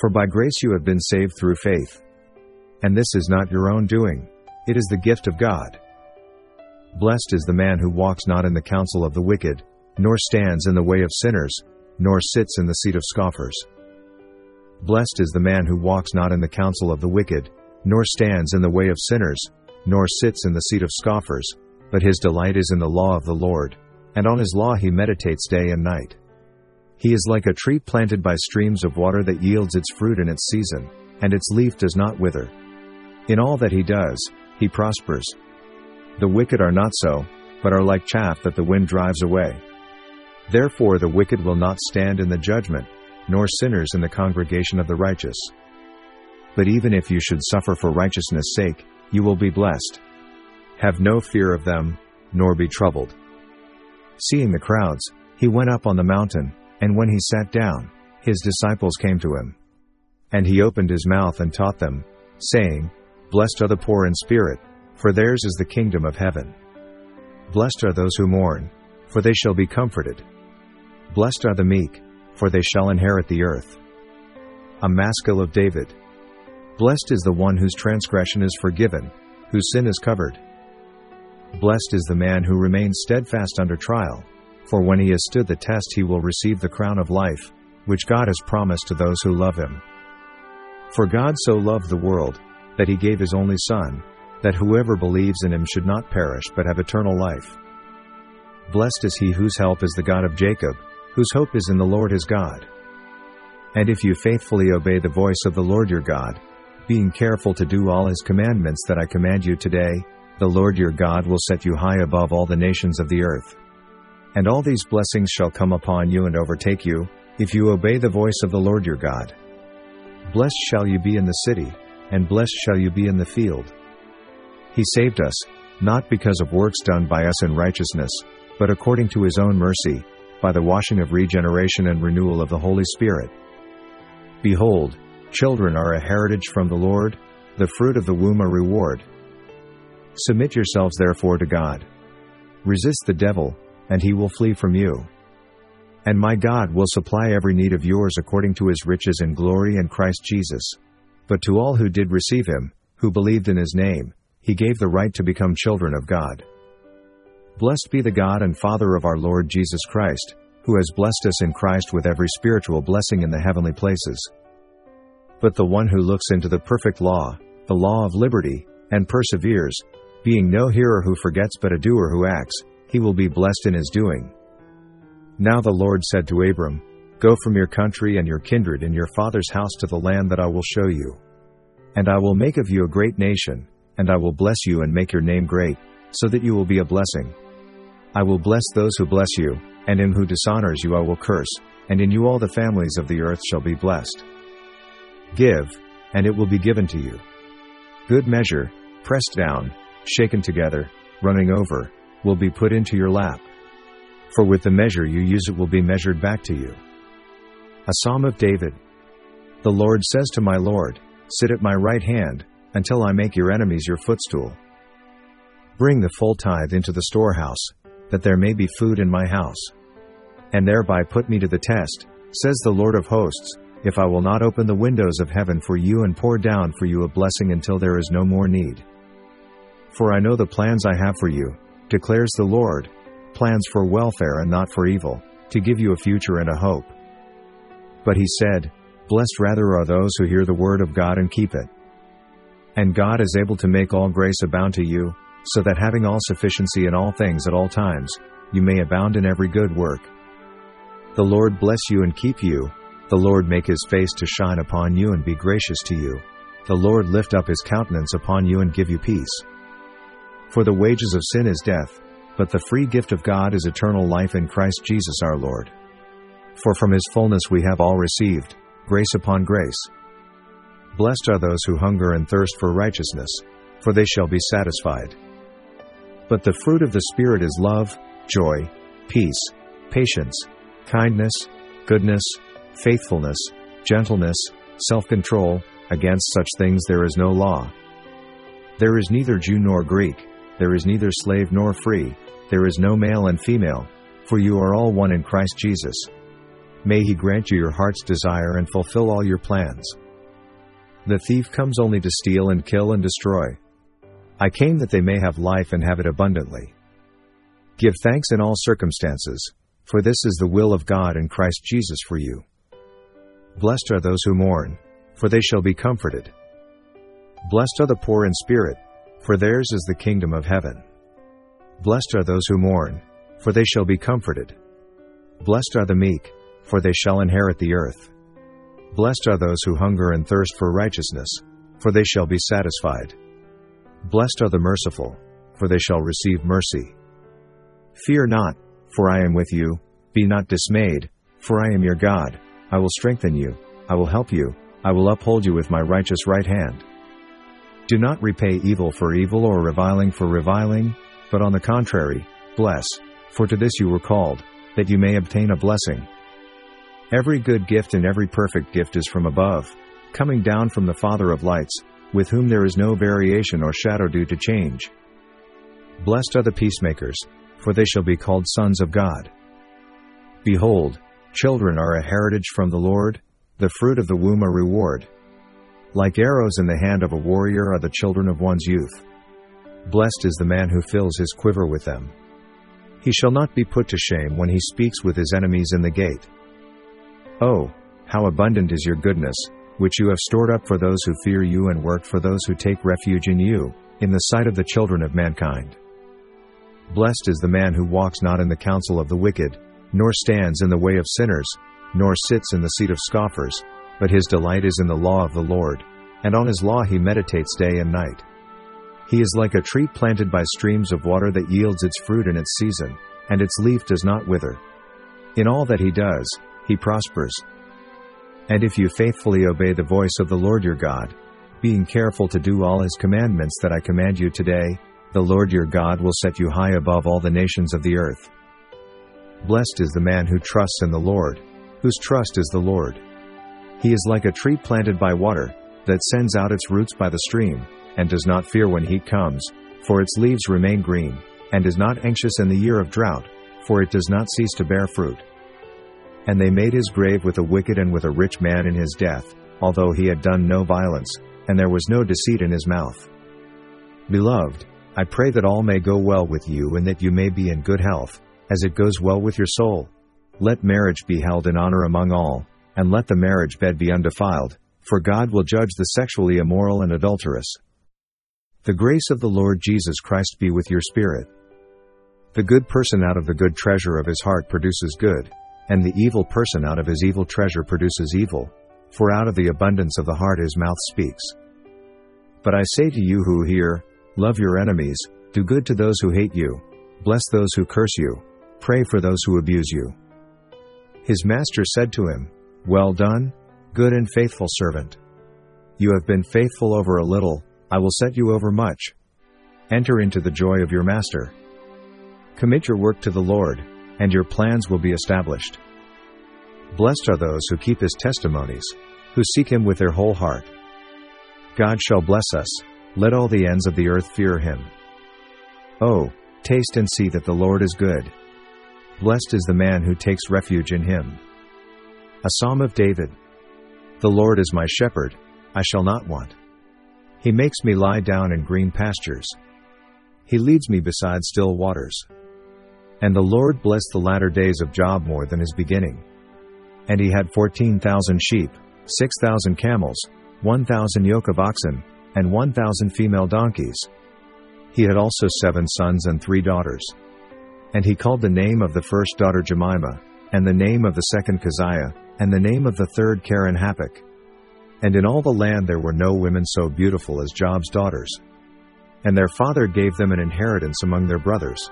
For by grace you have been saved through faith. And this is not your own doing, it is the gift of God. Blessed is the man who walks not in the counsel of the wicked, nor stands in the way of sinners, nor sits in the seat of scoffers. Blessed is the man who walks not in the counsel of the wicked, nor stands in the way of sinners, nor sits in the seat of scoffers, but his delight is in the law of the Lord, and on his law he meditates day and night. He is like a tree planted by streams of water that yields its fruit in its season, and its leaf does not wither. In all that he does, he prospers. The wicked are not so, but are like chaff that the wind drives away. Therefore the wicked will not stand in the judgment, nor sinners in the congregation of the righteous. But even if you should suffer for righteousness' sake, you will be blessed. Have no fear of them, nor be troubled. Seeing the crowds, he went up on the mountain, and when he sat down, his disciples came to him. And he opened his mouth and taught them, saying, Blessed are the poor in spirit, for theirs is the kingdom of heaven. Blessed are those who mourn, for they shall be comforted. Blessed are the meek, for they shall inherit the earth. A maskil of David. Blessed is the one whose transgression is forgiven, whose sin is covered. Blessed is the man who remains steadfast under trial, for when he has stood the test he will receive the crown of life, which God has promised to those who love him. For God so loved the world, that he gave his only Son, that whoever believes in him should not perish but have eternal life. Blessed is he whose help is the God of Jacob, whose hope is in the Lord his God. And if you faithfully obey the voice of the Lord your God, being careful to do all his commandments that I command you today, the Lord your God will set you high above all the nations of the earth. And all these blessings shall come upon you and overtake you, if you obey the voice of the Lord your God. Blessed shall you be in the city, and blessed shall you be in the field. He saved us, not because of works done by us in righteousness, but according to his own mercy, by the washing of regeneration and renewal of the Holy Spirit. Behold, children are a heritage from the Lord, the fruit of the womb a reward. Submit yourselves therefore to God. Resist the devil, and he will flee from you. And my God will supply every need of yours according to his riches in glory in Christ Jesus. But to all who did receive him, who believed in his name, he gave the right to become children of God. Blessed be the God and Father of our Lord Jesus Christ, who has blessed us in Christ with every spiritual blessing in the heavenly places. But the one who looks into the perfect law, the law of liberty, and perseveres, being no hearer who forgets but a doer who acts, he will be blessed in his doing. Now the Lord said to Abram, Go from your country and your kindred and your father's house to the land that I will show you. And I will make of you a great nation, and I will bless you and make your name great, so that you will be a blessing. I will bless those who bless you, and him who dishonors you I will curse, and in you all the families of the earth shall be blessed. Give, and it will be given to you. Good measure, pressed down, shaken together, running over, will be put into your lap. For with the measure you use it will be measured back to you. A Psalm of David. The Lord says to my Lord, Sit at my right hand, until I make your enemies your footstool. Bring the full tithe into the storehouse, that there may be food in my house. And thereby put me to the test, says the Lord of hosts, if I will not open the windows of heaven for you and pour down for you a blessing until there is no more need. For I know the plans I have for you, declares the Lord, plans for welfare and not for evil, to give you a future and a hope. But he said, Blessed rather are those who hear the word of God and keep it. And God is able to make all grace abound to you, so that having all sufficiency in all things at all times, you may abound in every good work. The Lord bless you and keep you. The Lord make his face to shine upon you and be gracious to you. The Lord lift up his countenance upon you and give you peace. For the wages of sin is death, but the free gift of God is eternal life in Christ Jesus our Lord. For from his fullness we have all received, grace upon grace. Blessed are those who hunger and thirst for righteousness, for they shall be satisfied. But the fruit of the Spirit is love, joy, peace, patience, kindness, goodness, faithfulness, gentleness, self control, against such things there is no law. There is neither Jew nor Greek, there is neither slave nor free, there is no male and female, for you are all one in Christ Jesus. May he grant you your heart's desire and fulfill all your plans. The thief comes only to steal and kill and destroy. I came that they may have life and have it abundantly. Give thanks in all circumstances, for this is the will of God in Christ Jesus for you. Blessed are those who mourn, for they shall be comforted. Blessed are the poor in spirit, for theirs is the kingdom of heaven. Blessed are those who mourn, for they shall be comforted. Blessed are the meek, for they shall inherit the earth. Blessed are those who hunger and thirst for righteousness, for they shall be satisfied. Blessed are the merciful, for they shall receive mercy. Fear not, for I am with you, be not dismayed, for I am your God, I will strengthen you, I will help you, I will uphold you with my righteous right hand. Do not repay evil for evil or reviling for reviling, but on the contrary, bless, for to this you were called, that you may obtain a blessing. Every good gift and every perfect gift is from above, coming down from the Father of lights, with whom there is no variation or shadow due to change. Blessed are the peacemakers, for they shall be called sons of God. Behold, children are a heritage from the Lord, the fruit of the womb a reward. Like arrows in the hand of a warrior are the children of one's youth. Blessed is the man who fills his quiver with them. He shall not be put to shame when he speaks with his enemies in the gate. Oh, how abundant is your goodness, which you have stored up for those who fear you and worked for those who take refuge in you, in the sight of the children of mankind. Blessed is the man who walks not in the counsel of the wicked, nor stands in the way of sinners, nor sits in the seat of scoffers, but his delight is in the law of the Lord, and on his law he meditates day and night. He is like a tree planted by streams of water that yields its fruit in its season, and its leaf does not wither. In all that he does, he prospers. And if you faithfully obey the voice of the Lord your God, being careful to do all his commandments that I command you today, the Lord your God will set you high above all the nations of the earth. Blessed is the man who trusts in the Lord, whose trust is the Lord. He is like a tree planted by water, that sends out its roots by the stream, and does not fear when heat comes, for its leaves remain green, and is not anxious in the year of drought, for it does not cease to bear fruit. And they made his grave with a wicked and with a rich man in his death, although he had done no violence, and there was no deceit in his mouth. Beloved, I pray that all may go well with you and that you may be in good health, as it goes well with your soul. Let marriage be held in honor among all, and let the marriage bed be undefiled, for God will judge the sexually immoral and adulterous. The grace of the Lord Jesus Christ be with your spirit. The good person out of the good treasure of his heart produces good, and the evil person out of his evil treasure produces evil, for out of the abundance of the heart his mouth speaks. But I say to you who hear, love your enemies, do good to those who hate you, bless those who curse you, pray for those who abuse you. His master said to him, Well done, good and faithful servant. You have been faithful over a little, I will set you over much. Enter into the joy of your master. Commit your work to the Lord, and your plans will be established. Blessed are those who keep his testimonies, who seek him with their whole heart. God shall bless us, let all the ends of the earth fear him. Oh, taste and see that the Lord is good. Blessed is the man who takes refuge in him. A Psalm of David. The Lord is my shepherd, I shall not want. He makes me lie down in green pastures. He leads me beside still waters. And the Lord blessed the latter days of Job more than his beginning. And he had fourteen thousand sheep, six thousand camels, one thousand yoke of oxen, and one thousand female donkeys. He had also seven sons and three daughters. And he called the name of the first daughter Jemimah, and the name of the second Keziah, and the name of the third Keren-Happuch. And in all the land there were no women so beautiful as Job's daughters. And their father gave them an inheritance among their brothers.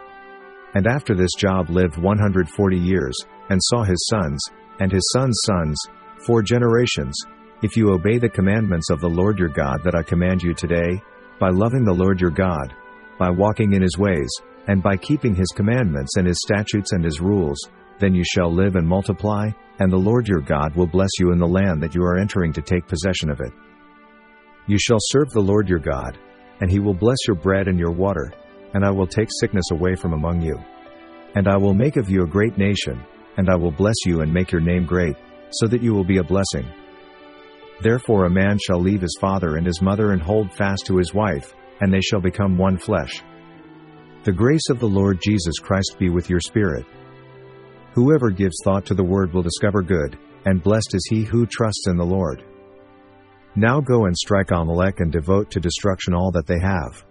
And after this Job lived 140 years, and saw his sons, and his sons' sons, four generations. If you obey the commandments of the Lord your God that I command you today, by loving the Lord your God, by walking in his ways, and by keeping his commandments and his statutes and his rules, then you shall live and multiply, and the Lord your God will bless you in the land that you are entering to take possession of it. You shall serve the Lord your God, and he will bless your bread and your water, and I will take sickness away from among you. And I will make of you a great nation, and I will bless you and make your name great, so that you will be a blessing. Therefore a man shall leave his father and his mother and hold fast to his wife, and they shall become one flesh. The grace of the Lord Jesus Christ be with your spirit. Whoever gives thought to the word will discover good, and blessed is he who trusts in the Lord. Now go and strike Amalek and devote to destruction all that they have.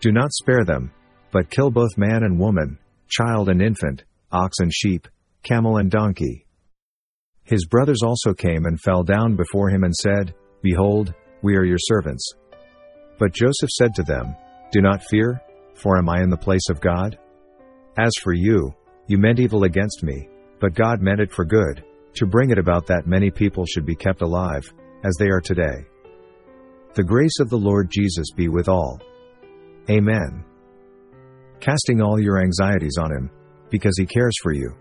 Do not spare them, but kill both man and woman, child and infant, ox and sheep, camel and donkey. His brothers also came and fell down before him and said, Behold, we are your servants. But Joseph said to them, Do not fear, for am I in the place of God? As for you, you meant evil against me, but God meant it for good, to bring it about that many people should be kept alive, as they are today. The grace of the Lord Jesus be with all. Amen. Casting all your anxieties on him, because he cares for you.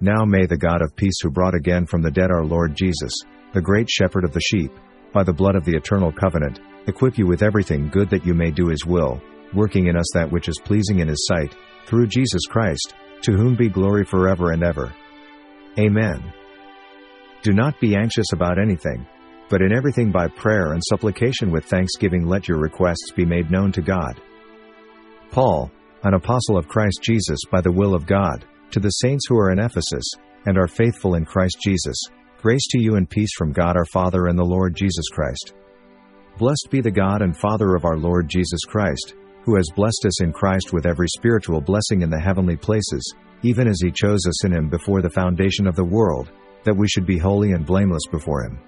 Now may the God of peace who brought again from the dead our Lord Jesus, the great shepherd of the sheep, by the blood of the eternal covenant, equip you with everything good that you may do his will, working in us that which is pleasing in his sight, through Jesus Christ, to whom be glory forever and ever. Amen. Do not be anxious about anything, but in everything by prayer and supplication with thanksgiving let your requests be made known to God. Paul, an apostle of Christ Jesus by the will of God, to the saints who are in Ephesus, and are faithful in Christ Jesus, grace to you and peace from God our Father and the Lord Jesus Christ. Blessed be the God and Father of our Lord Jesus Christ, who has blessed us in Christ with every spiritual blessing in the heavenly places, even as he chose us in him before the foundation of the world, that we should be holy and blameless before him.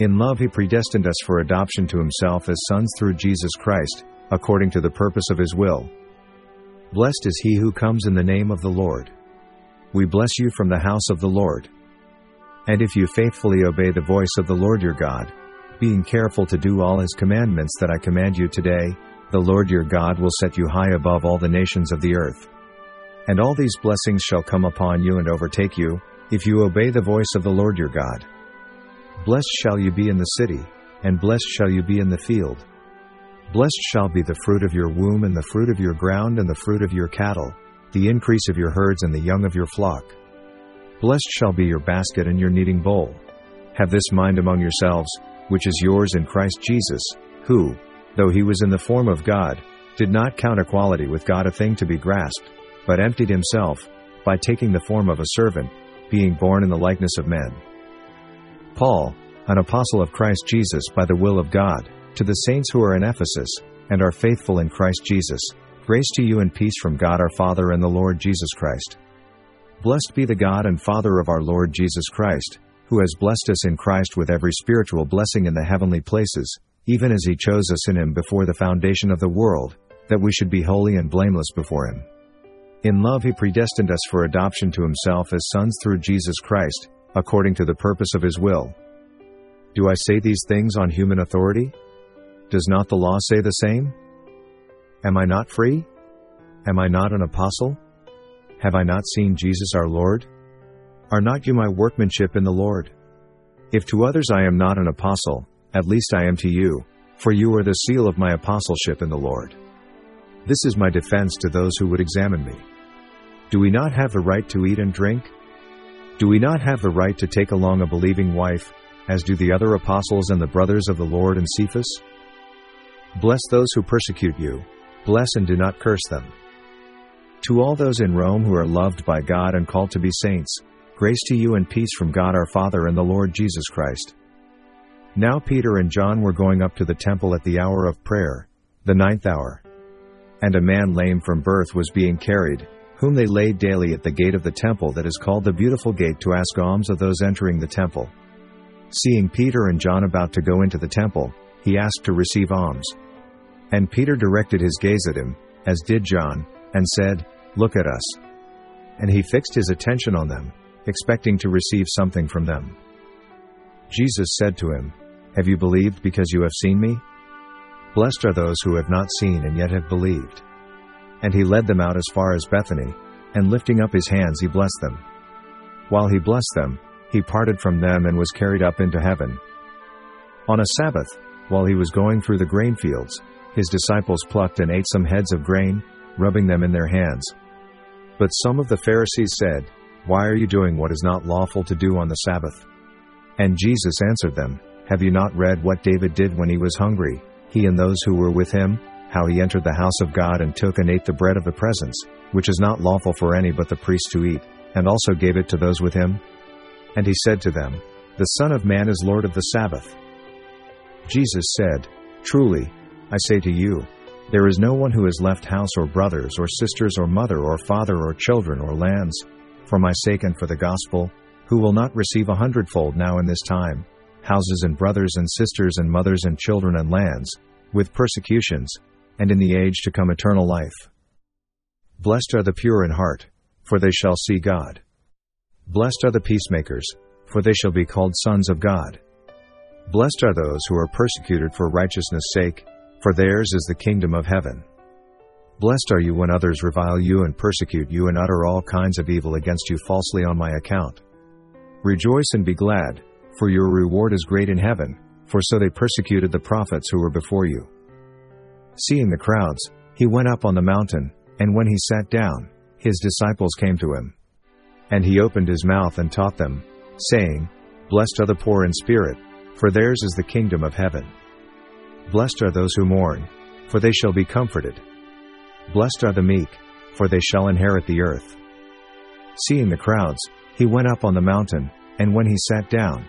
In love he predestined us for adoption to himself as sons through Jesus Christ, according to the purpose of his will. Blessed is he who comes in the name of the Lord. We bless you from the house of the Lord. And if you faithfully obey the voice of the Lord your God, being careful to do all his commandments that I command you today, the Lord your God will set you high above all the nations of the earth. And all these blessings shall come upon you and overtake you, if you obey the voice of the Lord your God. Blessed shall you be in the city, and blessed shall you be in the field. Blessed shall be the fruit of your womb, and the fruit of your ground, and the fruit of your cattle, the increase of your herds, and the young of your flock. Blessed shall be your basket and your kneading bowl. Have this mind among yourselves, which is yours in Christ Jesus, who, though he was in the form of God, did not count equality with God a thing to be grasped, but emptied himself, by taking the form of a servant, being born in the likeness of men. Paul, an apostle of Christ Jesus by the will of God, to the saints who are in Ephesus, and are faithful in Christ Jesus, grace to you and peace from God our Father and the Lord Jesus Christ. Blessed be the God and Father of our Lord Jesus Christ, who has blessed us in Christ with every spiritual blessing in the heavenly places, even as he chose us in him before the foundation of the world, that we should be holy and blameless before him. In love he predestined us for adoption to himself as sons through Jesus Christ, according to the purpose of his will. Do I say these things on human authority? Does not the law say the same? Am I not free? Am I not an apostle? Have I not seen Jesus our Lord? Are not you my workmanship in the Lord? If to others I am not an apostle, at least I am to you, for you are the seal of my apostleship in the Lord. This is my defense to those who would examine me. Do we not have the right to eat and drink? Do we not have the right to take along a believing wife, as do the other apostles and the brothers of the Lord and Cephas? Bless those who persecute you, bless and do not curse them. To all those in Rome who are loved by God and called to be saints, grace to you and peace from God our Father and the Lord Jesus Christ. Now Peter and John were going up to the temple at the hour of prayer, the ninth hour. And a man lame from birth was being carried, whom they laid daily at the gate of the temple that is called the Beautiful Gate to ask alms of those entering the temple. Seeing Peter and John about to go into the temple, he asked to receive alms. And Peter directed his gaze at him, as did John, and said, Look at us. And he fixed his attention on them, expecting to receive something from them. Jesus said to him, Have you believed because you have seen me? Blessed are those who have not seen and yet have believed. And he led them out as far as Bethany, and lifting up his hands he blessed them. While he blessed them, he parted from them and was carried up into heaven. On a Sabbath, while he was going through the grain fields, his disciples plucked and ate some heads of grain, rubbing them in their hands. But some of the Pharisees said, Why are you doing what is not lawful to do on the Sabbath? And Jesus answered them, Have you not read what David did when he was hungry, he and those who were with him, how he entered the house of God and took and ate the bread of the presence, which is not lawful for any but the priest to eat, and also gave it to those with him? And he said to them, The Son of Man is Lord of the Sabbath. Jesus said, Truly, I say to you, there is no one who has left house or brothers or sisters or mother or father or children or lands, for my sake and for the gospel, who will not receive a hundredfold now in this time, houses and brothers and sisters and mothers and children and lands, with persecutions, and in the age to come eternal life. Blessed are the pure in heart, for they shall see God. Blessed are the peacemakers, for they shall be called sons of God. Blessed are those who are persecuted for righteousness' sake, for theirs is the kingdom of heaven. Blessed are you when others revile you and persecute you and utter all kinds of evil against you falsely on my account. Rejoice and be glad, for your reward is great in heaven, for so they persecuted the prophets who were before you. Seeing the crowds, he went up on the mountain, and when he sat down, his disciples came to him. And he opened his mouth and taught them, saying, Blessed are the poor in spirit, for theirs is the kingdom of heaven. Blessed are those who mourn, for they shall be comforted. Blessed are the meek, for they shall inherit the earth. Seeing the crowds, he went up on the mountain, and when he sat down,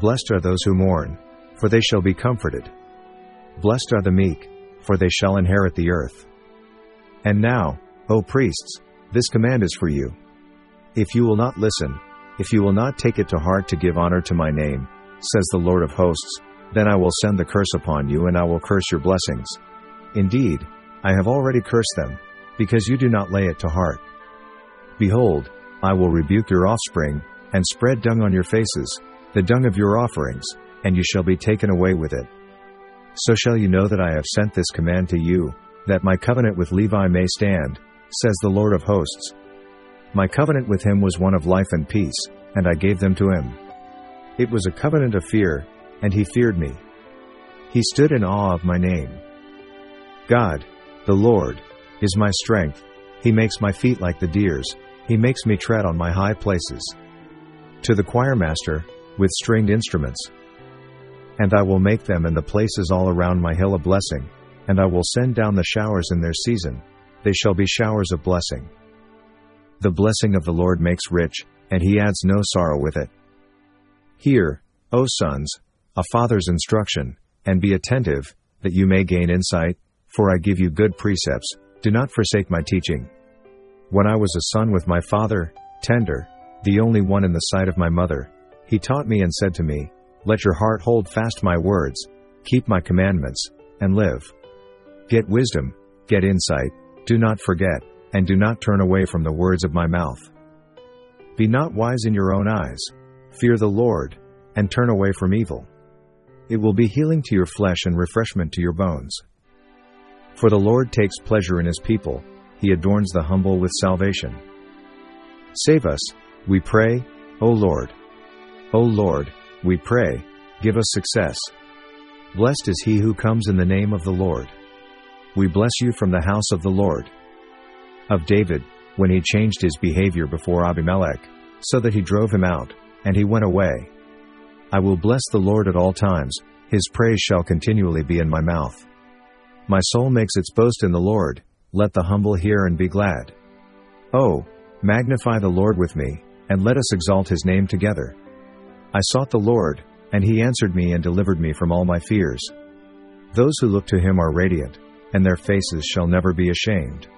Blessed are those who mourn, for they shall be comforted. Blessed are the meek, for they shall inherit the earth. And now, O priests, this command is for you. If you will not listen, if you will not take it to heart to give honor to my name, says the Lord of hosts, then I will send the curse upon you and I will curse your blessings. Indeed, I have already cursed them, because you do not lay it to heart. Behold, I will rebuke your offspring, and spread dung on your faces, the dung of your offerings, and you shall be taken away with it. So shall you know that I have sent this command to you, that my covenant with Levi may stand, says the Lord of hosts. My covenant with him was one of life and peace, and I gave them to him. It was a covenant of fear, and he feared me. He stood in awe of my name. God, the Lord, is my strength, he makes my feet like the deer's, he makes me tread on my high places. To the choirmaster, with stringed instruments. And I will make them and the places all around my hill a blessing, and I will send down the showers in their season, they shall be showers of blessing. The blessing of the Lord makes rich, and he adds no sorrow with it. Hear, O sons, a father's instruction, and be attentive, that you may gain insight, for I give you good precepts, do not forsake my teaching. When I was a son with my father, tender, the only one in the sight of my mother, he taught me and said to me, Let your heart hold fast my words, keep my commandments, and live. Get wisdom, get insight, do not forget, and do not turn away from the words of my mouth. Be not wise in your own eyes, fear the Lord, and turn away from evil. It will be healing to your flesh and refreshment to your bones. For the Lord takes pleasure in his people, he adorns the humble with salvation. Save us, we pray, O Lord. O Lord, we pray, give us success. Blessed is he who comes in the name of the Lord. We bless you from the house of the Lord. Of David, when he changed his behavior before Abimelech, so that he drove him out, and he went away. I will bless the Lord at all times, his praise shall continually be in my mouth. My soul makes its boast in the Lord, let the humble hear and be glad. Oh, magnify the Lord with me, and let us exalt his name together. I sought the Lord, and he answered me and delivered me from all my fears. Those who look to him are radiant, and their faces shall never be ashamed.